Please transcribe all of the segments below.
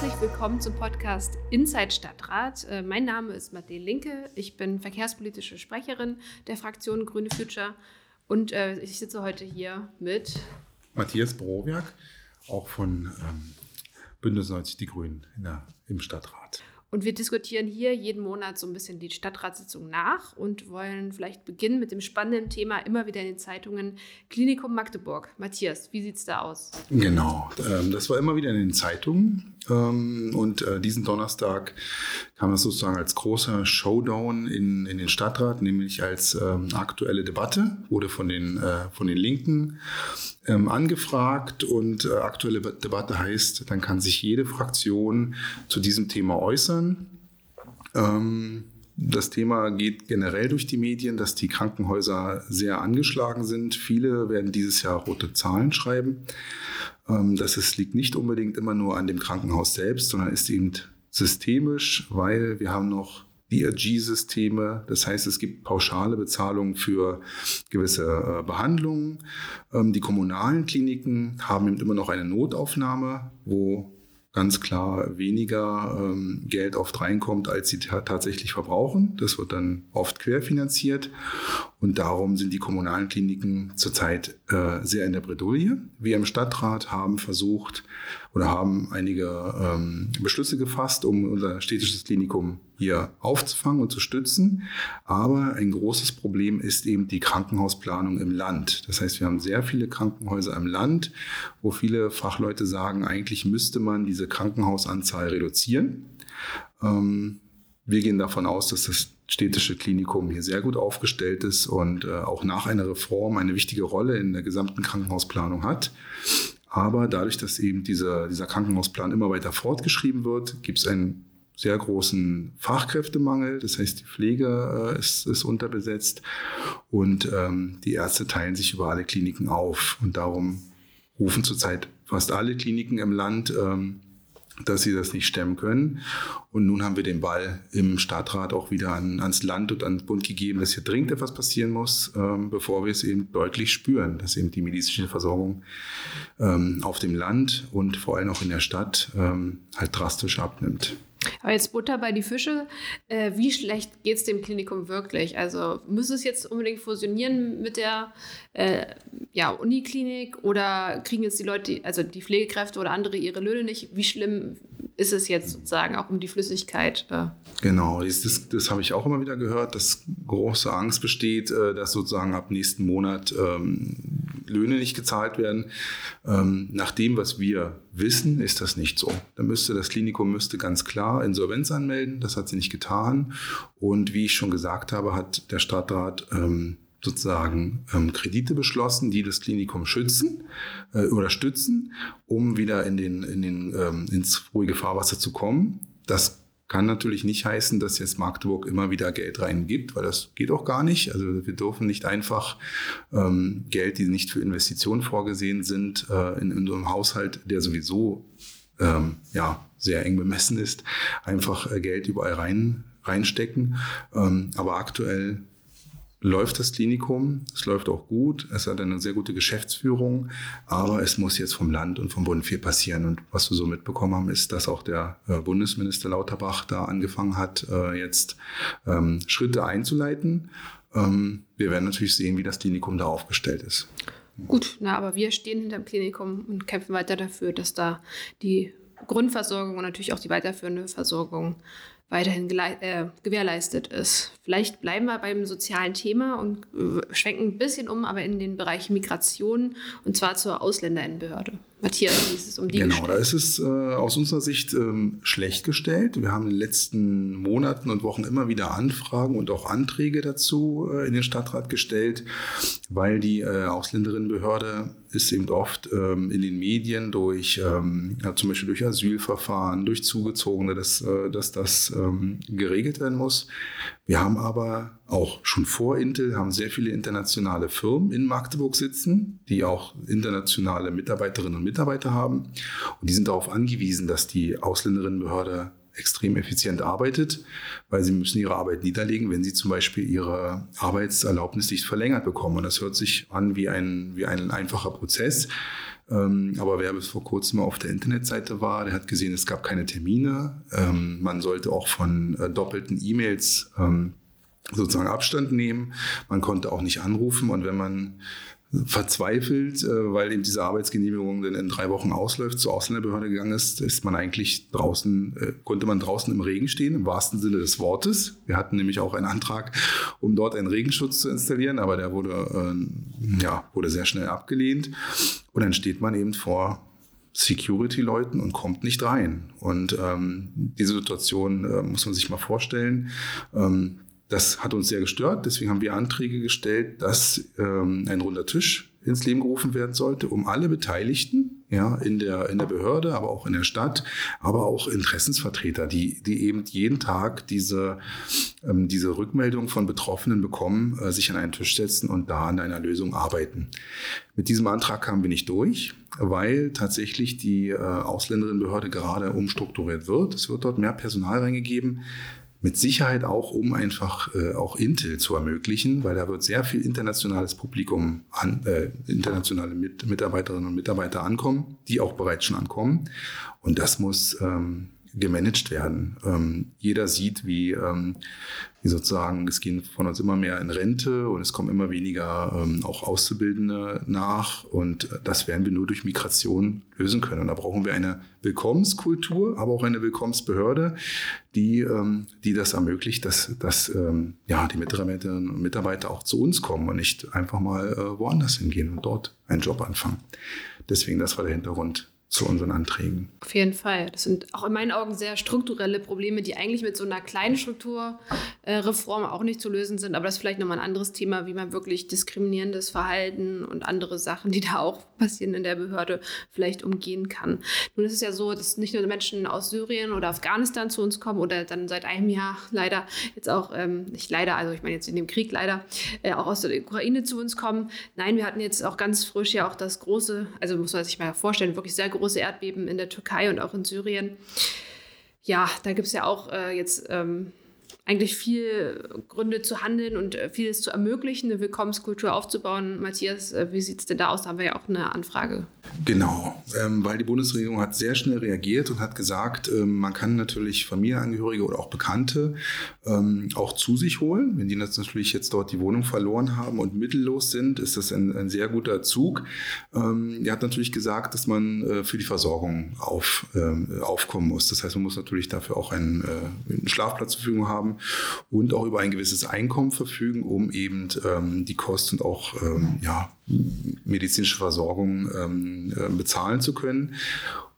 Herzlich willkommen zum Podcast Inside Stadtrat. Äh, mein Name ist Madeleine Linke. Ich bin verkehrspolitische Sprecherin der Fraktion Grüne Future und äh, ich sitze heute hier mit Matthias Browerk, auch von ähm, Bündnis 90 Die Grünen der, im Stadtrat. Und wir diskutieren hier jeden Monat so ein bisschen die Stadtratssitzung nach und wollen vielleicht beginnen mit dem spannenden Thema immer wieder in den Zeitungen Klinikum Magdeburg. Matthias, wie sieht es da aus? Genau, ähm, das war immer wieder in den Zeitungen. Ähm, und äh, diesen Donnerstag kam das sozusagen als großer Showdown in, in den Stadtrat, nämlich als ähm, aktuelle Debatte, wurde von den, äh, von den Linken ähm, angefragt und äh, aktuelle Debatte heißt, dann kann sich jede Fraktion zu diesem Thema äußern. Das Thema geht generell durch die Medien, dass die Krankenhäuser sehr angeschlagen sind. Viele werden dieses Jahr rote Zahlen schreiben. Ähm, das ist, liegt nicht unbedingt immer nur an dem Krankenhaus selbst, sondern ist eben systemisch, weil wir haben noch DRG-Systeme. Das heißt, es gibt pauschale Bezahlungen für gewisse äh, Behandlungen. Ähm, die kommunalen Kliniken haben eben immer noch eine Notaufnahme, wo ganz klar weniger ähm, Geld oft reinkommt, als sie tatsächlich verbrauchen. Das wird dann oft querfinanziert. Und darum sind die kommunalen Kliniken zurzeit äh, sehr in der Bredouille. Wir im Stadtrat haben versucht oder haben einige ähm, Beschlüsse gefasst, um unser städtisches Klinikum hier aufzufangen und zu stützen. Aber ein großes Problem ist eben die Krankenhausplanung im Land. Das heißt, wir haben sehr viele Krankenhäuser im Land, wo viele Fachleute sagen, eigentlich müsste man diese Krankenhausanzahl reduzieren. Ähm, wir gehen davon aus, dass das städtische Klinikum hier sehr gut aufgestellt ist und äh, auch nach einer Reform eine wichtige Rolle in der gesamten Krankenhausplanung hat. Aber dadurch, dass eben dieser, dieser Krankenhausplan immer weiter fortgeschrieben wird, gibt es einen sehr großen Fachkräftemangel. Das heißt, die Pflege äh, ist, ist unterbesetzt und ähm, die Ärzte teilen sich über alle Kliniken auf. Und darum rufen zurzeit fast alle Kliniken im Land ähm, dass sie das nicht stemmen können. Und nun haben wir den Ball im Stadtrat auch wieder an, ans Land und an den Bund gegeben, dass hier dringend etwas passieren muss, ähm, bevor wir es eben deutlich spüren, dass eben die medizinische Versorgung ähm, auf dem Land und vor allem auch in der Stadt ähm, halt drastisch abnimmt. Aber jetzt Butter bei die Fische. Äh, wie schlecht geht es dem Klinikum wirklich? Also muss es jetzt unbedingt fusionieren mit der äh, ja, Uniklinik oder kriegen jetzt die Leute, also die Pflegekräfte oder andere ihre Löhne nicht? Wie schlimm ist es jetzt sozusagen auch um die Flüssigkeit? Äh? Genau, das, das, das habe ich auch immer wieder gehört, dass große Angst besteht, äh, dass sozusagen ab nächsten Monat ähm, Löhne nicht gezahlt werden. Ähm, nach dem, was wir wissen, ist das nicht so. Da müsste das Klinikum müsste ganz klar Insolvenz anmelden. Das hat sie nicht getan. Und wie ich schon gesagt habe, hat der Stadtrat ähm, sozusagen ähm, Kredite beschlossen, die das Klinikum schützen äh, oder stützen, um wieder in den, in den, ähm, ins ruhige Fahrwasser zu kommen. Das kann natürlich nicht heißen, dass jetzt Magdeburg immer wieder Geld reingibt, weil das geht auch gar nicht. Also wir dürfen nicht einfach ähm, Geld, die nicht für Investitionen vorgesehen sind, äh, in, einem Haushalt, der sowieso ähm, ja, sehr eng bemessen ist, einfach äh, Geld überall rein, reinstecken. Ähm, aber aktuell läuft das Klinikum, es läuft auch gut, es hat eine sehr gute Geschäftsführung, aber es muss jetzt vom Land und vom Bund viel passieren. Und was wir so mitbekommen haben, ist, dass auch der äh, Bundesminister Lauterbach da angefangen hat, äh, jetzt ähm, Schritte einzuleiten. Ähm, wir werden natürlich sehen, wie das Klinikum da aufgestellt ist. Gut, na, aber wir stehen hinter dem Klinikum und kämpfen weiter dafür, dass da die Grundversorgung und natürlich auch die weiterführende Versorgung weiterhin äh, gewährleistet ist. Vielleicht bleiben wir beim sozialen Thema und äh, schwenken ein bisschen um, aber in den Bereich Migration und zwar zur Ausländerinnenbehörde. Matthias, wie ist es um die Genau, gestellt? da ist es äh, aus unserer Sicht ähm, schlecht gestellt. Wir haben in den letzten Monaten und Wochen immer wieder Anfragen und auch Anträge dazu äh, in den Stadtrat gestellt, weil die äh, Ausländerinnenbehörde ist eben oft ähm, in den Medien durch, ähm, ja, zum Beispiel durch Asylverfahren, durch Zugezogene, dass, äh, dass das ähm, geregelt werden muss. Wir haben aber auch schon vor Intel, haben sehr viele internationale Firmen in Magdeburg sitzen, die auch internationale Mitarbeiterinnen und Mitarbeiter haben. Und die sind darauf angewiesen, dass die Ausländerinnenbehörde extrem effizient arbeitet, weil sie müssen ihre Arbeit niederlegen, wenn sie zum Beispiel ihre Arbeitserlaubnis nicht verlängert bekommen. Und das hört sich an wie ein, wie ein einfacher Prozess. Ähm, aber wer bis vor kurzem auf der Internetseite war, der hat gesehen, es gab keine Termine. Ähm, man sollte auch von äh, doppelten E-Mails ähm, sozusagen Abstand nehmen. Man konnte auch nicht anrufen. Und wenn man verzweifelt, äh, weil eben diese Arbeitsgenehmigung dann in drei Wochen ausläuft, zur Ausländerbehörde gegangen ist, ist man eigentlich draußen, äh, konnte man draußen im Regen stehen, im wahrsten Sinne des Wortes. Wir hatten nämlich auch einen Antrag, um dort einen Regenschutz zu installieren, aber der wurde, äh, ja, wurde sehr schnell abgelehnt. Und dann steht man eben vor Security-Leuten und kommt nicht rein. Und ähm, diese Situation äh, muss man sich mal vorstellen. Ähm, das hat uns sehr gestört. Deswegen haben wir Anträge gestellt, dass ähm, ein runder Tisch ins Leben gerufen werden sollte, um alle Beteiligten, ja, in der, in der Behörde, aber auch in der Stadt, aber auch Interessensvertreter, die, die eben jeden Tag diese, ähm, diese Rückmeldung von Betroffenen bekommen, äh, sich an einen Tisch setzen und da an einer Lösung arbeiten. Mit diesem Antrag kamen wir nicht durch, weil tatsächlich die äh, Ausländerinnenbehörde gerade umstrukturiert wird. Es wird dort mehr Personal reingegeben mit Sicherheit auch, um einfach äh, auch Intel zu ermöglichen, weil da wird sehr viel internationales Publikum, an, äh, internationale Mit Mitarbeiterinnen und Mitarbeiter ankommen, die auch bereits schon ankommen. Und das muss ähm, gemanagt werden. Ähm, jeder sieht, wie, ähm, wie sozusagen, es gehen von uns immer mehr in Rente und es kommen immer weniger ähm, auch Auszubildende nach und das werden wir nur durch Migration lösen können. Und da brauchen wir eine Willkommenskultur, aber auch eine Willkommensbehörde, die, ähm, die das ermöglicht, dass, dass ähm, ja, die Mitarbeiterinnen und Mitarbeiter auch zu uns kommen und nicht einfach mal äh, woanders hingehen und dort einen Job anfangen. Deswegen, das war der Hintergrund zu unseren Anträgen. Auf jeden Fall. Das sind auch in meinen Augen sehr strukturelle Probleme, die eigentlich mit so einer kleinen Strukturreform auch nicht zu lösen sind. Aber das ist vielleicht nochmal ein anderes Thema, wie man wirklich diskriminierendes Verhalten und andere Sachen, die da auch passieren in der Behörde, vielleicht umgehen kann. Nun ist es ja so, dass nicht nur Menschen aus Syrien oder Afghanistan zu uns kommen oder dann seit einem Jahr leider jetzt auch, ähm, nicht leider, also ich meine jetzt in dem Krieg leider, äh, auch aus der Ukraine zu uns kommen. Nein, wir hatten jetzt auch ganz frisch ja auch das große, also muss man sich mal vorstellen, wirklich sehr große große Erdbeben in der Türkei und auch in Syrien. Ja, da gibt es ja auch äh, jetzt ähm, eigentlich viel Gründe zu handeln und äh, vieles zu ermöglichen, eine Willkommenskultur aufzubauen. Matthias, äh, wie sieht es denn da aus? Da haben wir ja auch eine Anfrage. Genau, ähm, weil die Bundesregierung hat sehr schnell reagiert und hat gesagt, ähm, man kann natürlich Familienangehörige oder auch Bekannte ähm, auch zu sich holen. Wenn die natürlich jetzt dort die Wohnung verloren haben und mittellos sind, ist das ein, ein sehr guter Zug. Ähm, er hat natürlich gesagt, dass man äh, für die Versorgung auf, äh, aufkommen muss. Das heißt, man muss natürlich dafür auch einen, äh, einen Schlafplatz zur Verfügung haben und auch über ein gewisses Einkommen verfügen, um eben ähm, die Kosten und auch ähm, ja, medizinische Versorgung ähm, äh, bezahlen zu können.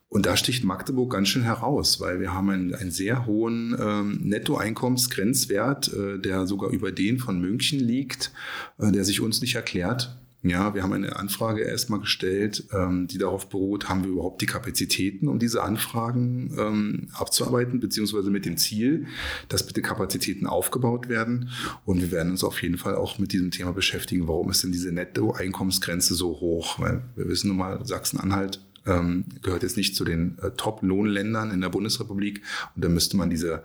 Und da sticht Magdeburg ganz schön heraus, weil wir haben einen, einen sehr hohen ähm, Nettoeinkommensgrenzwert, äh, der sogar über den von München liegt, äh, der sich uns nicht erklärt. Ja, wir haben eine Anfrage erstmal gestellt, ähm, die darauf beruht, haben wir überhaupt die Kapazitäten, um diese Anfragen ähm, abzuarbeiten, beziehungsweise mit dem Ziel, dass bitte Kapazitäten aufgebaut werden. Und wir werden uns auf jeden Fall auch mit diesem Thema beschäftigen, warum ist denn diese Nettoeinkommensgrenze so hoch? Weil wir wissen nun mal, Sachsen-Anhalt ähm, gehört jetzt nicht zu den äh, Top-Lohnländern in der Bundesrepublik. Und da müsste man diese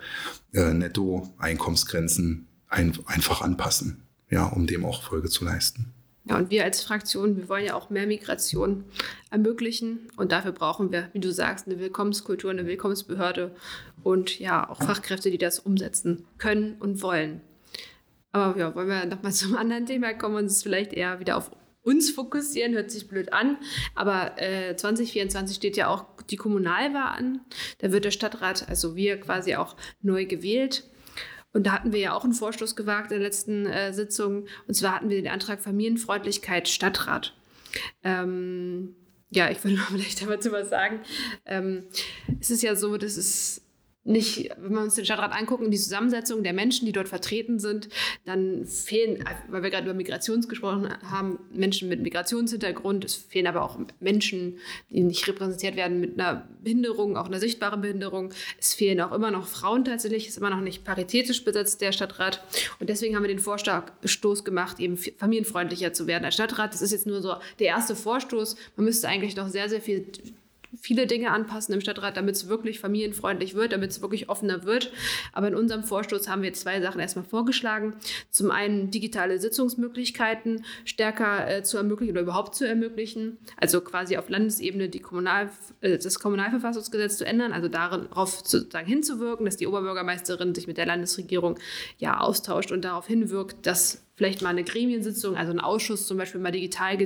äh, Nettoeinkommensgrenzen ein, einfach anpassen, ja, um dem auch Folge zu leisten. Ja, und wir als Fraktion, wir wollen ja auch mehr Migration ermöglichen. Und dafür brauchen wir, wie du sagst, eine Willkommenskultur, eine Willkommensbehörde und ja, auch Fachkräfte, die das umsetzen können und wollen. Aber ja, wollen wir nochmal zum anderen Thema kommen und uns vielleicht eher wieder auf uns fokussieren, hört sich blöd an, aber äh, 2024 steht ja auch die Kommunalwahl an. Da wird der Stadtrat, also wir quasi auch neu gewählt. Und da hatten wir ja auch einen Vorstoß gewagt in der letzten äh, Sitzung. Und zwar hatten wir den Antrag Familienfreundlichkeit Stadtrat. Ähm, ja, ich würde mal vielleicht dazu was sagen. Ähm, es ist ja so, dass es nicht, wenn wir uns den Stadtrat angucken, die Zusammensetzung der Menschen, die dort vertreten sind, dann fehlen, weil wir gerade über Migrations gesprochen haben, Menschen mit Migrationshintergrund. Es fehlen aber auch Menschen, die nicht repräsentiert werden mit einer Behinderung, auch einer sichtbaren Behinderung. Es fehlen auch immer noch Frauen tatsächlich, Es ist immer noch nicht paritätisch besetzt, der Stadtrat. Und deswegen haben wir den Vorstoß gemacht, eben familienfreundlicher zu werden als Stadtrat. Das ist jetzt nur so der erste Vorstoß. Man müsste eigentlich noch sehr, sehr viel viele Dinge anpassen im Stadtrat, damit es wirklich familienfreundlich wird, damit es wirklich offener wird. Aber in unserem Vorstoß haben wir zwei Sachen erstmal vorgeschlagen. Zum einen digitale Sitzungsmöglichkeiten stärker äh, zu ermöglichen oder überhaupt zu ermöglichen. Also quasi auf Landesebene die Kommunal, äh, das Kommunalverfassungsgesetz zu ändern, also darauf sozusagen hinzuwirken, dass die Oberbürgermeisterin sich mit der Landesregierung ja austauscht und darauf hinwirkt, dass vielleicht mal eine Gremiensitzung, also ein Ausschuss zum Beispiel mal digital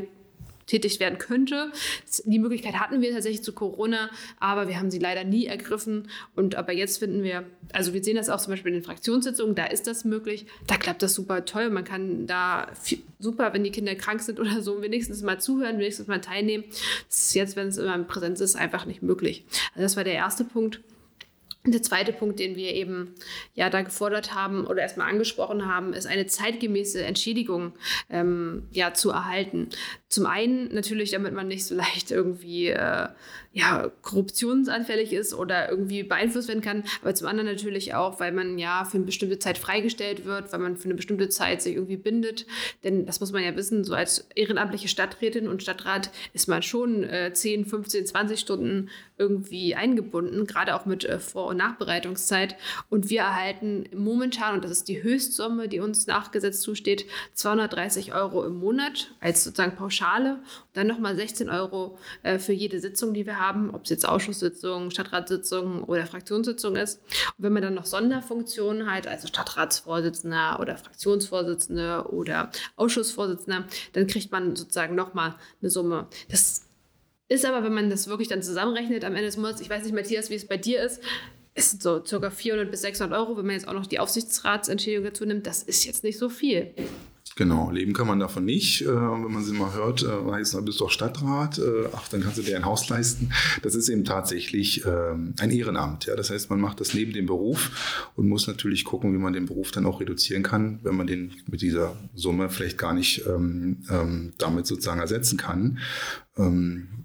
tätig werden könnte. Die Möglichkeit hatten wir tatsächlich zu Corona, aber wir haben sie leider nie ergriffen. Und aber jetzt finden wir, also wir sehen das auch zum Beispiel in den Fraktionssitzungen, da ist das möglich. Da klappt das super toll. Man kann da viel, super, wenn die Kinder krank sind oder so, wenigstens mal zuhören, wenigstens mal teilnehmen. Das ist jetzt, wenn es immer in Präsenz ist, einfach nicht möglich. Also das war der erste Punkt. Der zweite Punkt, den wir eben ja da gefordert haben oder erstmal angesprochen haben, ist eine zeitgemäße Entschädigung ähm, ja zu erhalten. Zum einen natürlich, damit man nicht so leicht irgendwie äh, ja, korruptionsanfällig ist oder irgendwie beeinflusst werden kann, aber zum anderen natürlich auch, weil man ja für eine bestimmte Zeit freigestellt wird, weil man für eine bestimmte Zeit sich irgendwie bindet. Denn das muss man ja wissen, so als ehrenamtliche Stadträtin und Stadtrat ist man schon äh, 10, 15, 20 Stunden irgendwie eingebunden, gerade auch mit äh, Vor- und Nachbereitungszeit. Und wir erhalten momentan, und das ist die Höchstsumme, die uns nachgesetzt zusteht, 230 Euro im Monat als sozusagen Pauschale. Und dann nochmal 16 Euro äh, für jede Sitzung, die wir haben, ob es jetzt Ausschusssitzung, Stadtratssitzung oder Fraktionssitzung ist. Und wenn man dann noch Sonderfunktionen hat, also Stadtratsvorsitzender oder Fraktionsvorsitzende oder Ausschussvorsitzender, dann kriegt man sozusagen nochmal eine Summe. Das ist aber, wenn man das wirklich dann zusammenrechnet am Ende des Monats, ich weiß nicht, Matthias, wie es bei dir ist, ist so ca. 400 bis 600 Euro, wenn man jetzt auch noch die Aufsichtsratsentschädigung dazu nimmt, das ist jetzt nicht so viel. Genau, leben kann man davon nicht. Äh, wenn man sie mal hört, äh, heißt, du bist doch Stadtrat, äh, ach, dann kannst du dir ein Haus leisten. Das ist eben tatsächlich ähm, ein Ehrenamt. Das heißt, man macht das neben dem Beruf und muss natürlich gucken, wie man den Beruf dann auch reduzieren kann, wenn man den mit dieser Summe vielleicht gar nicht ähm, ähm, damit sozusagen ersetzen kann.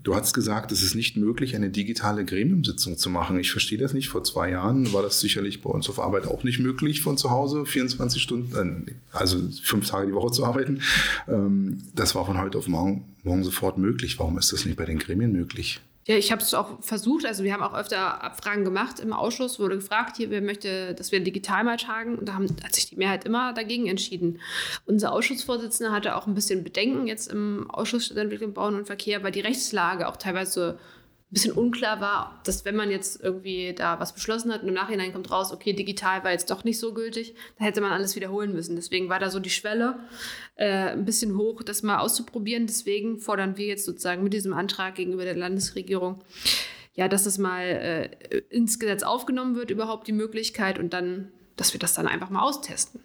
Du hast gesagt, es ist nicht möglich, eine digitale Gremiumsitzung zu machen. Ich verstehe das nicht. Vor zwei Jahren war das sicherlich bei uns auf Arbeit auch nicht möglich, von zu Hause 24 Stunden, äh, also fünf Tage die Woche zu arbeiten. Ähm, das war von heute auf morgen, morgen sofort möglich. Warum ist das nicht bei den Gremien möglich? Ja, ich habe es auch versucht. Also wir haben auch öfter Abfragen gemacht im Ausschuss, wurde gefragt, hier, wer möchte, dass wir digital mal tagen. Und da haben, hat sich die Mehrheit immer dagegen entschieden. Unser Ausschussvorsitzender hatte auch ein bisschen Bedenken jetzt im Ausschuss Stadtentwicklung, Bauen und Verkehr, weil die Rechtslage auch teilweise ein bisschen unklar war, dass wenn man jetzt irgendwie da was beschlossen hat und im Nachhinein kommt raus, okay, digital war jetzt doch nicht so gültig, da hätte man alles wiederholen müssen. Deswegen war da so die Schwelle äh, ein bisschen hoch, das mal auszuprobieren. Deswegen fordern wir jetzt sozusagen mit diesem Antrag gegenüber der Landesregierung, ja, dass das mal äh, ins Gesetz aufgenommen wird, überhaupt die Möglichkeit und dann, dass wir das dann einfach mal austesten.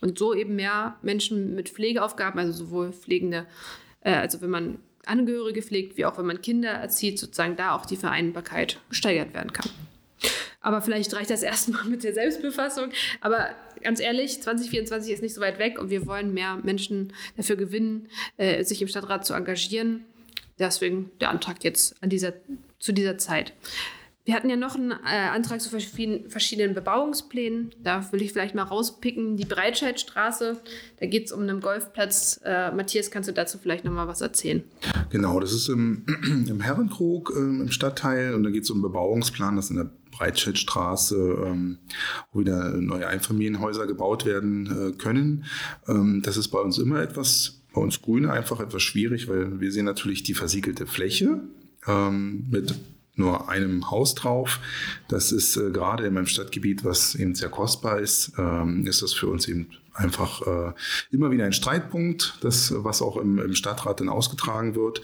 Und so eben mehr Menschen mit Pflegeaufgaben, also sowohl Pflegende, äh, also wenn man Angehörige pflegt, wie auch wenn man Kinder erzieht, sozusagen da auch die Vereinbarkeit gesteigert werden kann. Aber vielleicht reicht das erstmal mit der Selbstbefassung. Aber ganz ehrlich, 2024 ist nicht so weit weg und wir wollen mehr Menschen dafür gewinnen, äh, sich im Stadtrat zu engagieren. Deswegen der Antrag jetzt an dieser, zu dieser Zeit. Wir hatten ja noch einen äh, Antrag zu verschiedenen Bebauungsplänen. Da will ich vielleicht mal rauspicken. Die Breitscheidstraße, da geht es um einen Golfplatz. Äh, Matthias, kannst du dazu vielleicht noch mal was erzählen? Genau, das ist im, im Herrenkrug äh, im Stadtteil und da geht es um einen Bebauungsplan, das in der Breitscheidstraße, ähm, wo wieder neue Einfamilienhäuser gebaut werden äh, können. Ähm, das ist bei uns immer etwas, bei uns Grüne einfach etwas schwierig, weil wir sehen natürlich die versiegelte Fläche ähm, mit nur einem Haus drauf. Das ist äh, gerade in meinem Stadtgebiet, was eben sehr kostbar ist, ähm, ist das für uns eben einfach äh, immer wieder ein Streitpunkt, das, was auch im, im Stadtrat dann ausgetragen wird.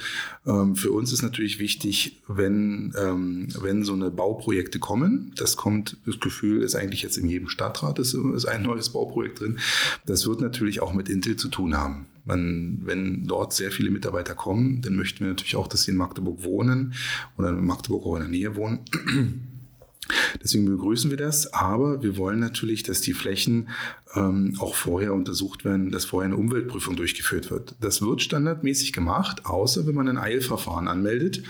Ähm, für uns ist natürlich wichtig, wenn, ähm, wenn so eine Bauprojekte kommen, das kommt, das Gefühl ist eigentlich jetzt in jedem Stadtrat ist, ist ein neues Bauprojekt drin, das wird natürlich auch mit Intel zu tun haben. Man, wenn dort sehr viele Mitarbeiter kommen, dann möchten wir natürlich auch, dass sie in Magdeburg wohnen oder in Magdeburg auch in der Nähe wohnen. Deswegen begrüßen wir das, aber wir wollen natürlich, dass die Flächen ähm, auch vorher untersucht werden, dass vorher eine Umweltprüfung durchgeführt wird. Das wird standardmäßig gemacht, außer wenn man ein Eilverfahren anmeldet.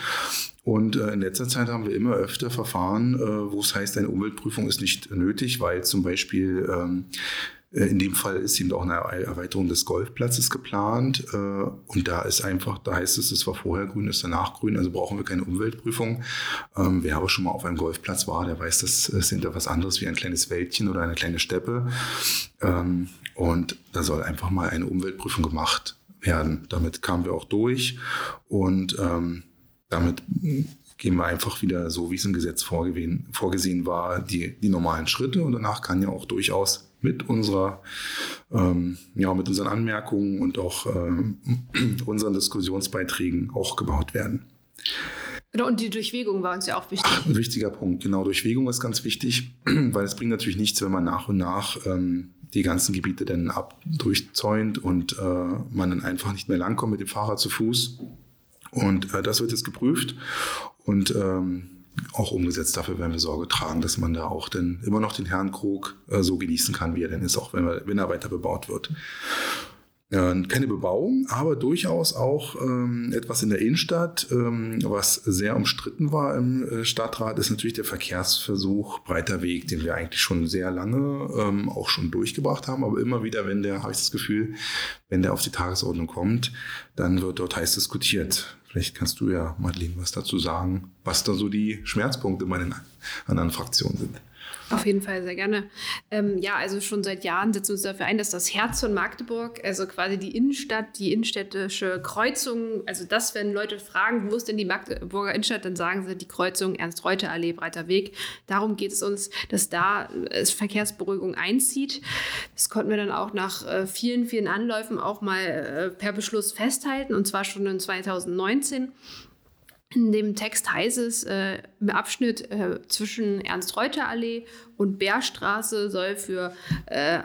Und äh, in letzter Zeit haben wir immer öfter Verfahren, äh, wo es heißt, eine Umweltprüfung ist nicht nötig, weil zum Beispiel ähm, Äh, in dem Fall ist eben auch eine Erweiterung des Golfplatzes geplant. Äh, und da ist einfach, da heißt es, es war vorher grün, ist danach grün, also brauchen wir keine Umweltprüfung. Ähm, wer aber schon mal auf einem Golfplatz war, der weiß, das ist hinter was anderes wie ein kleines Wäldchen oder eine kleine Steppe. Ähm, und da soll einfach mal eine Umweltprüfung gemacht werden. Damit kamen wir auch durch und ähm, damit gehen wir einfach wieder so, wie es im Gesetz vorgesehen war, die, die normalen Schritte und danach kann ja auch durchaus mit unserer, ähm, ja, mit unseren Anmerkungen und auch ähm, unseren Diskussionsbeiträgen auch gebaut werden. Genau, und die Durchwegung war uns ja auch wichtig. Ein wichtiger Punkt, genau. Durchwegung ist ganz wichtig, weil es bringt natürlich nichts, wenn man nach und nach ähm, die ganzen Gebiete dann ab durchzäunt und äh, man dann einfach nicht mehr langkommt mit dem Fahrrad zu Fuß. Und äh, das wird jetzt geprüft und ähm, auch umgesetzt. Dafür werden wir Sorge tragen, dass man da auch dann immer noch den Herrenkrug äh, so genießen kann, wie er denn ist, auch wenn, wir, wenn er weiter bebaut wird. Äh, keine Bebauung, aber durchaus auch ähm, etwas in der Innenstadt. Ähm, was sehr umstritten war im äh, Stadtrat, ist natürlich der Verkehrsversuch Breiter Weg, den wir eigentlich schon sehr lange ähm, auch schon durchgebracht haben. Aber immer wieder, wenn der, habe ich das Gefühl, wenn der auf die Tagesordnung kommt, dann wird dort heiß diskutiert. Vielleicht kannst du ja, Madeleine, was dazu sagen, was da so die Schmerzpunkte bei anderen Fraktionen sind. Auf jeden Fall sehr gerne. Ähm, ja, also schon seit Jahren setzen wir uns dafür ein, dass das Herz von Magdeburg, also quasi die Innenstadt, die innenstädtische Kreuzung, also das, wenn Leute fragen, wo ist denn die Magdeburger Innenstadt, dann sagen sie die Kreuzung Ernst-Reuter-Allee, Breiter Weg. Darum geht es uns, dass da äh, Verkehrsberuhigung einzieht. Das konnten wir dann auch nach äh, vielen, vielen Anläufen auch mal äh, per Beschluss festhalten, und zwar schon in 2019. In dem Text heißt es, äh, im Abschnitt äh, zwischen Ernst-Reuter-Allee und Bärstraße soll für äh,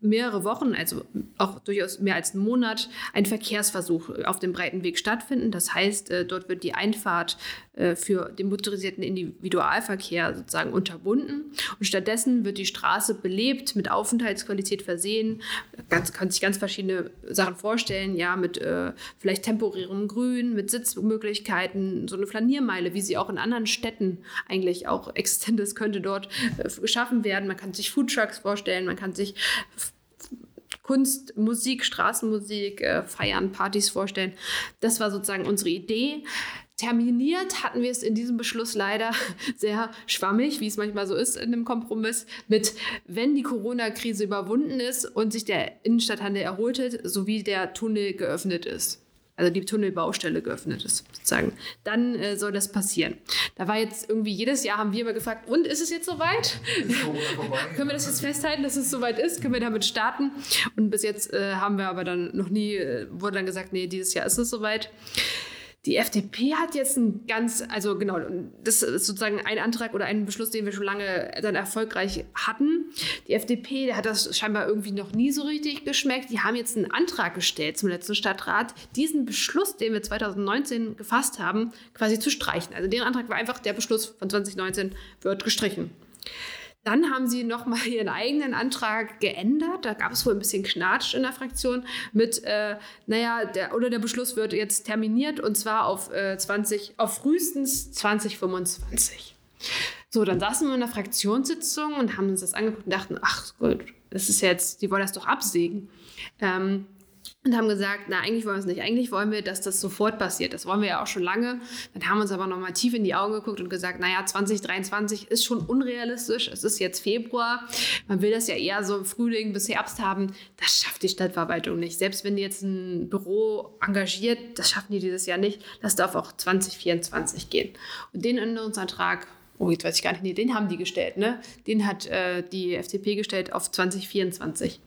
mehrere Wochen, also auch durchaus mehr als einen Monat, ein Verkehrsversuch auf dem breiten Weg stattfinden. Das heißt, äh, dort wird die Einfahrt äh, für den motorisierten Individualverkehr sozusagen unterbunden und stattdessen wird die Straße belebt, mit Aufenthaltsqualität versehen. Ganz, kann sich ganz verschiedene Sachen vorstellen, ja, mit äh, vielleicht temporärem Grün, mit Sitzmöglichkeiten, so eine Flaniermeile, wie sie auch in anderen Städten eigentlich auch existent ist, könnte dort äh, geschaffen werden. Man kann sich Foodtrucks vorstellen, man kann sich Kunst, Musik, Straßenmusik, äh, Feiern, Partys vorstellen. Das war sozusagen unsere Idee. Terminiert hatten wir es in diesem Beschluss leider sehr schwammig, wie es manchmal so ist in einem Kompromiss, mit wenn die Corona-Krise überwunden ist und sich der Innenstadthandel erholt sowie der Tunnel geöffnet ist also die Tunnelbaustelle geöffnet ist, sozusagen, dann äh, soll das passieren. Da war jetzt irgendwie jedes Jahr haben wir immer gefragt, und ist es jetzt soweit? Können wir das jetzt festhalten, dass es soweit ist? Können wir damit starten? Und bis jetzt äh, haben wir aber dann noch nie, äh, wurde dann gesagt, nee, dieses Jahr ist es soweit. Die FDP hat jetzt ein ganz, also genau, das ist sozusagen ein Antrag oder ein Beschluss, den wir schon lange dann erfolgreich hatten. Die FDP, der hat das scheinbar irgendwie noch nie so richtig geschmeckt. Die haben jetzt einen Antrag gestellt zum letzten Stadtrat, diesen Beschluss, den wir 2019 gefasst haben, quasi zu streichen. Also der Antrag war einfach, der Beschluss von 2019 wird gestrichen. Dann haben sie nochmal ihren eigenen Antrag geändert. Da gab es wohl ein bisschen Knatsch in der Fraktion mit, äh, naja, der, oder der Beschluss wird jetzt terminiert und zwar auf, äh, 20, auf frühestens 2025. So, dann saßen wir in der Fraktionssitzung und haben uns das angeguckt und dachten, ach gut, das ist jetzt, die wollen das doch absägen. Ähm, und haben gesagt, na, eigentlich wollen wir es nicht. Eigentlich wollen wir, dass das sofort passiert. Das wollen wir ja auch schon lange. Dann haben wir uns aber nochmal tief in die Augen geguckt und gesagt, naja, 2023 ist schon unrealistisch. Es ist jetzt Februar. Man will das ja eher so im Frühling bis Herbst haben. Das schafft die Stadtverwaltung nicht. Selbst wenn die jetzt ein Büro engagiert, das schaffen die dieses Jahr nicht. Das darf auch 2024 gehen. Und den Änderungsantrag oh, jetzt weiß ich gar nicht, nee, den haben die gestellt, ne? Den hat äh, die FDP gestellt auf 2024.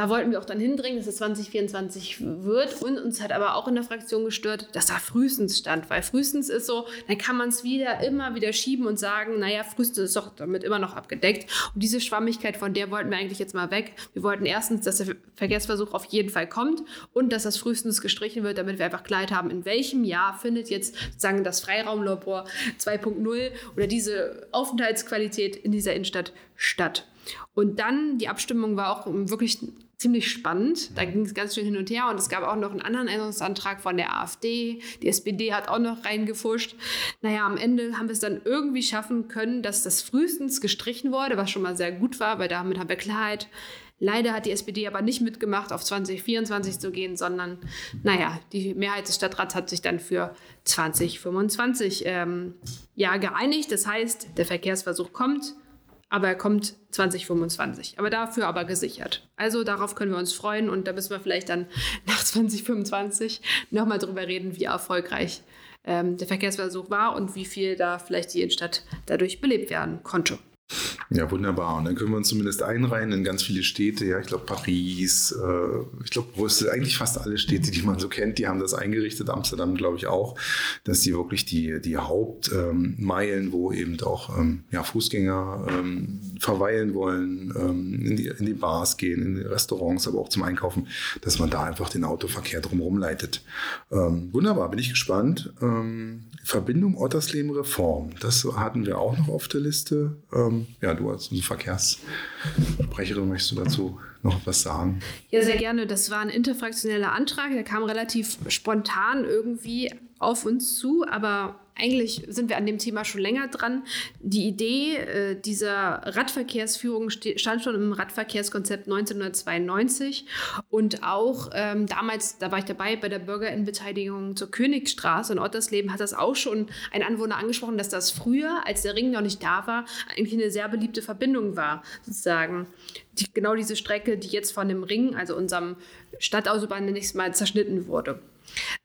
Da wollten wir auch dann hindringen, dass es 2024 wird. Und uns hat aber auch in der Fraktion gestört, dass da frühestens stand. Weil frühestens ist so, dann kann man es wieder immer wieder schieben und sagen, naja, frühestens ist doch damit immer noch abgedeckt. Und diese Schwammigkeit, von der wollten wir eigentlich jetzt mal weg. Wir wollten erstens, dass der Verkehrsversuch auf jeden Fall kommt und dass das frühestens gestrichen wird, damit wir einfach Klarheit haben, in welchem Jahr findet jetzt sozusagen das Freiraumlabor 2.0 oder diese Aufenthaltsqualität in dieser Innenstadt statt. Und dann, die Abstimmung war auch wirklich ziemlich spannend. Da ging es ganz schön hin und her und es gab auch noch einen anderen Änderungsantrag von der AfD. Die SPD hat auch noch reingefuscht. Naja, am Ende haben wir es dann irgendwie schaffen können, dass das frühestens gestrichen wurde, was schon mal sehr gut war, weil damit haben wir Klarheit. Leider hat die SPD aber nicht mitgemacht, auf 2024 zu gehen, sondern, naja, die Mehrheit des Stadtrats hat sich dann für 2025 ähm, ja, geeinigt. Das heißt, der Verkehrsversuch kommt, aber er kommt 2025. Aber dafür aber gesichert. Also darauf können wir uns freuen und da müssen wir vielleicht dann nach 2025 nochmal drüber reden, wie erfolgreich ähm, der Verkehrsversuch war und wie viel da vielleicht die Innenstadt dadurch belebt werden konnte. Ja, wunderbar. Und dann können wir uns zumindest einreihen in ganz viele Städte. Ja, ich glaube Paris, äh, ich glaube Brüssel, eigentlich fast alle Städte, die man so kennt, die haben das eingerichtet. Amsterdam, glaube ich, auch, dass die wirklich die, die Hauptmeilen, ähm, wo eben auch ähm, ja, Fußgänger ähm, verweilen wollen, ähm, in, die, in die Bars gehen, in die Restaurants, aber auch zum Einkaufen, dass man da einfach den Autoverkehr drumherum leitet. Ähm, wunderbar, bin ich gespannt. Ähm, Verbindung Ottersleben-Reform, das hatten wir auch noch auf der Liste. Ja, du als Verkehrssprecherin möchtest du dazu noch was sagen? Ja, sehr gerne. Das war ein interfraktioneller Antrag. Der kam relativ spontan irgendwie auf uns zu, aber eigentlich sind wir an dem Thema schon länger dran. Die Idee äh, dieser Radverkehrsführung stand schon im Radverkehrskonzept 1992 und auch ähm, damals, da war ich dabei bei der Bürgerinnenbeteiligung zur Königstraße in Ottersleben, hat das auch schon ein Anwohner angesprochen, dass das früher, als der Ring noch nicht da war, eigentlich eine sehr beliebte Verbindung war, sozusagen. Die, genau diese Strecke, die jetzt von dem Ring, also unserem Stadtautobahn, nächstes Mal zerschnitten wurde.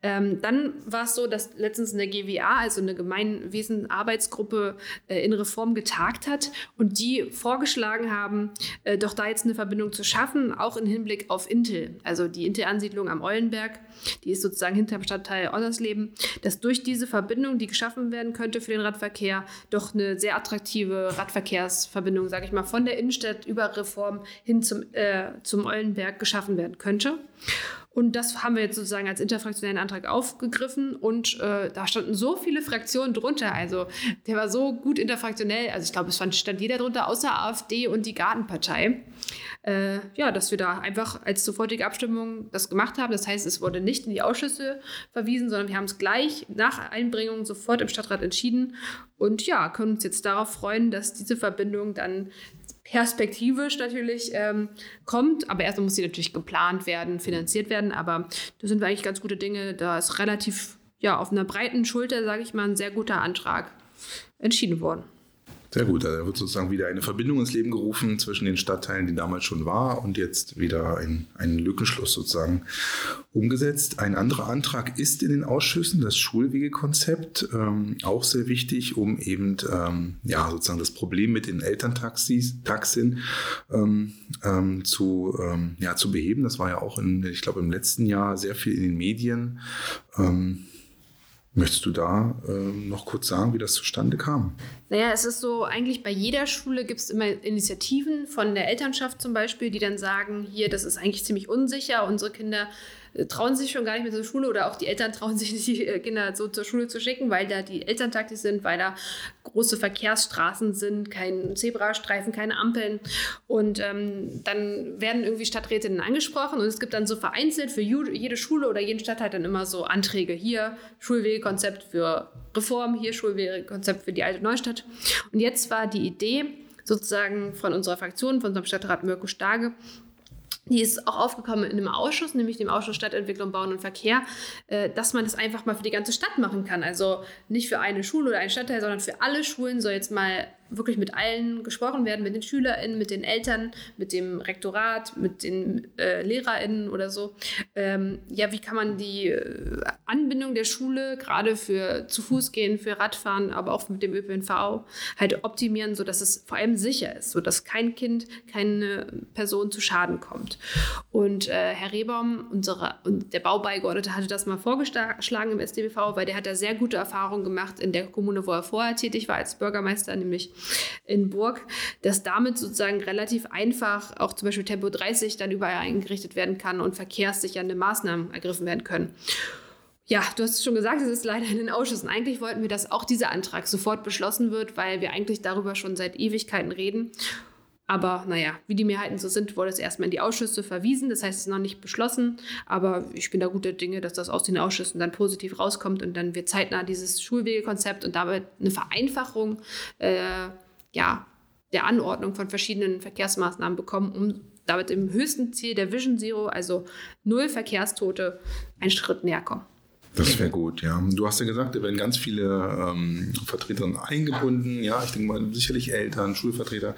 Ähm, dann war es so, dass letztens eine GWA, also eine Gemeinwesenarbeitsgruppe, äh, in Reform getagt hat und die vorgeschlagen haben, äh, doch da jetzt eine Verbindung zu schaffen, auch im Hinblick auf Intel, also die Intel-Ansiedlung am Eulenberg, die ist sozusagen hinterm Stadtteil Ottersleben, dass durch diese Verbindung, die geschaffen werden könnte für den Radverkehr, doch eine sehr attraktive Radverkehrsverbindung, sage ich mal, von der Innenstadt über Reform hin zum, äh, zum Eulenberg geschaffen werden könnte. Und das haben wir jetzt sozusagen als interfraktionellen Antrag aufgegriffen und äh, da standen so viele Fraktionen drunter. Also der war so gut interfraktionell. Also ich glaube, es stand jeder drunter außer AfD und die Gartenpartei. Äh, ja, dass wir da einfach als sofortige Abstimmung das gemacht haben. Das heißt, es wurde nicht in die Ausschüsse verwiesen, sondern wir haben es gleich nach Einbringung sofort im Stadtrat entschieden und ja, können uns jetzt darauf freuen, dass diese Verbindung dann perspektivisch natürlich ähm, kommt. Aber erstmal muss sie natürlich geplant werden, finanziert werden. Aber da sind wir eigentlich ganz gute Dinge. Da ist relativ ja, auf einer breiten Schulter, sage ich mal, ein sehr guter Antrag entschieden worden. Sehr gut, da wird sozusagen wieder eine Verbindung ins Leben gerufen zwischen den Stadtteilen, die damals schon war und jetzt wieder ein, ein Lückenschluss sozusagen umgesetzt. Ein anderer Antrag ist in den Ausschüssen das Schulwegekonzept, ähm, auch sehr wichtig, um eben ähm, ja, sozusagen das Problem mit den Elterntaxis, Taxin ähm, ähm zu, ähm, ja, zu beheben. Das war ja auch in, ich glaube, im letzten Jahr sehr viel in den Medien. Ähm, Möchtest du da äh, noch kurz sagen, wie das zustande kam? Naja, es ist so, eigentlich bei jeder Schule gibt es immer Initiativen von der Elternschaft zum Beispiel, die dann sagen, hier, das ist eigentlich ziemlich unsicher, unsere Kinder trauen sich schon gar nicht mehr zur Schule oder auch die Eltern trauen sich nicht, die Kinder so zur Schule zu schicken, weil da die Elterntaktik sind, weil da große Verkehrsstraßen sind, kein Zebrastreifen, keine Ampeln. Und ähm, dann werden irgendwie Stadträtinnen angesprochen und es gibt dann so vereinzelt für jede Schule oder jeden Stadtteil dann immer so Anträge. Hier Schulwegekonzept für Reform, hier Schulwegekonzept für die alte Neustadt. Und jetzt war die Idee, sozusagen von unserer Fraktion, von unserem Stadtrat Mirko Starge, die ist auch aufgekommen in einem Ausschuss, nämlich dem Ausschuss Stadtentwicklung, Bauen und Verkehr, äh, dass man das einfach mal für die ganze Stadt machen kann. Also nicht für eine Schule oder einen Stadtteil, sondern für alle Schulen soll jetzt mal wirklich mit allen gesprochen werden, mit den SchülerInnen, mit den Eltern, mit dem Rektorat, mit den äh, LehrerInnen oder so. Ähm, ja, wie kann man die äh, Anbindung der Schule gerade für zu Fuß gehen, für Radfahren, aber auch mit dem ÖPNV halt optimieren, sodass es vor allem sicher ist, sodass kein Kind, keine Person zu Schaden kommt. Und äh, Herr Rehbaum, unsere, der Baubeigeordnete, hatte das mal vorgeschlagen im SDBV, weil der hat da sehr gute Erfahrungen gemacht in der Kommune, wo er vorher tätig war als Bürgermeister, nämlich in Burg, dass damit sozusagen relativ einfach auch zum Beispiel Tempo 30 dann überall eingerichtet werden kann und verkehrssichernde Maßnahmen ergriffen werden können. Ja, du hast es schon gesagt, es ist leider in den Ausschüssen. Eigentlich wollten wir, dass auch dieser Antrag sofort beschlossen wird, weil wir eigentlich darüber schon seit Ewigkeiten reden. Aber naja, wie die Mehrheiten so sind, wurde es erstmal in die Ausschüsse verwiesen. Das heißt, es ist noch nicht beschlossen. Aber ich bin da guter Dinge, dass das aus den Ausschüssen dann positiv rauskommt und dann wird zeitnah dieses Schulwegekonzept und damit eine Vereinfachung äh, ja, der Anordnung von verschiedenen Verkehrsmaßnahmen bekommen, um damit dem höchsten Ziel der Vision Zero, also null Verkehrstote, einen Schritt näher kommen. Das wäre gut, ja. Du hast ja gesagt, da werden ganz viele ähm, Vertreter eingebunden. Ja, ich denke mal sicherlich Eltern, Schulvertreter.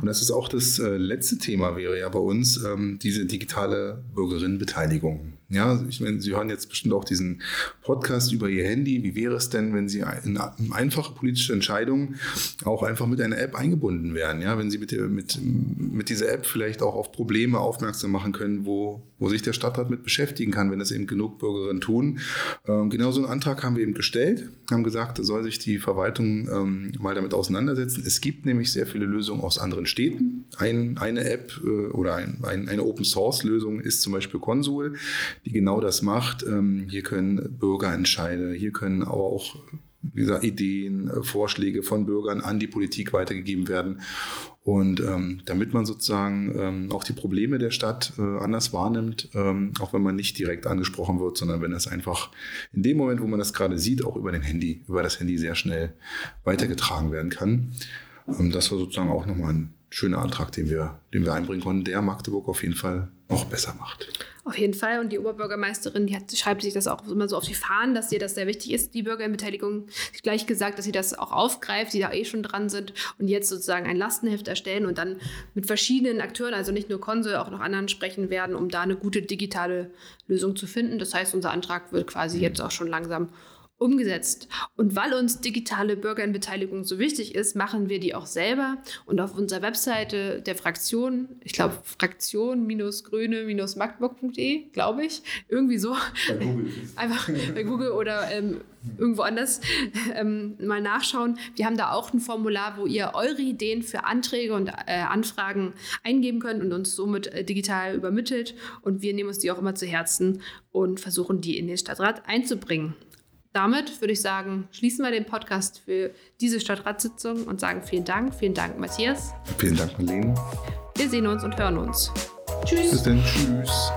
Und das ist auch das äh, letzte Thema wäre ja bei uns ähm, diese digitale Bürgerinnenbeteiligung. Ja, ich meine, Sie hören jetzt bestimmt auch diesen Podcast über Ihr Handy. Wie wäre es denn, wenn Sie in einfache politische Entscheidungen auch einfach mit einer App eingebunden werden? Ja, wenn Sie mit, mit, mit dieser App vielleicht auch auf Probleme aufmerksam machen können, wo, wo sich der Stadtrat mit beschäftigen kann, wenn das eben genug Bürgerinnen tun. Ähm, genau so einen Antrag haben wir eben gestellt, haben gesagt, da soll sich die Verwaltung ähm, mal damit auseinandersetzen. Es gibt nämlich sehr viele Lösungen aus anderen Städten. Ein, eine App äh, oder ein, ein, eine Open-Source-Lösung ist zum Beispiel Consul die genau das macht. Ähm, hier können Bürgerentscheide, hier können aber auch wie gesagt, Ideen, äh, Vorschläge von Bürgern an die Politik weitergegeben werden. Und ähm, damit man sozusagen ähm, auch die Probleme der Stadt äh, anders wahrnimmt, ähm, auch wenn man nicht direkt angesprochen wird, sondern wenn es einfach in dem Moment, wo man das gerade sieht, auch über den Handy, über das Handy sehr schnell weitergetragen werden kann. Ähm, das war sozusagen auch nochmal ein schöner Antrag, den wir, den wir einbringen konnten, der Magdeburg auf jeden Fall noch besser macht. Auf jeden Fall. Und die Oberbürgermeisterin, die hat, schreibt sich das auch immer so auf die Fahnen, dass ihr das sehr wichtig ist, die Bürgerinbeteiligung. Sie gleich gesagt, dass sie das auch aufgreift, die da eh schon dran sind und jetzt sozusagen ein Lastenheft erstellen und dann mit verschiedenen Akteuren, also nicht nur Konsul, auch noch anderen sprechen werden, um da eine gute digitale Lösung zu finden. Das heißt, unser Antrag wird quasi jetzt auch schon langsam umgesetzt. Und weil uns digitale Bürgerinbeteiligung so wichtig ist, machen wir die auch selber. Und auf unserer Webseite der Fraktion, ich glaube fraktion-grüne-magdeburg.de, glaube ich, irgendwie so. Bei Google. Einfach bei Google oder ähm, irgendwo anders ähm, mal nachschauen. Wir haben da auch ein Formular, wo ihr eure Ideen für Anträge und äh, Anfragen eingeben könnt und uns somit äh, digital übermittelt. Und wir nehmen uns die auch immer zu Herzen und versuchen, die in den Stadtrat einzubringen damit würde ich sagen, schließen wir den Podcast für diese Stadtratssitzung und sagen vielen Dank. Vielen Dank, Matthias. Vielen Dank, Marlene. Wir sehen uns und hören uns. Tschüss. Bis dann. Tschüss.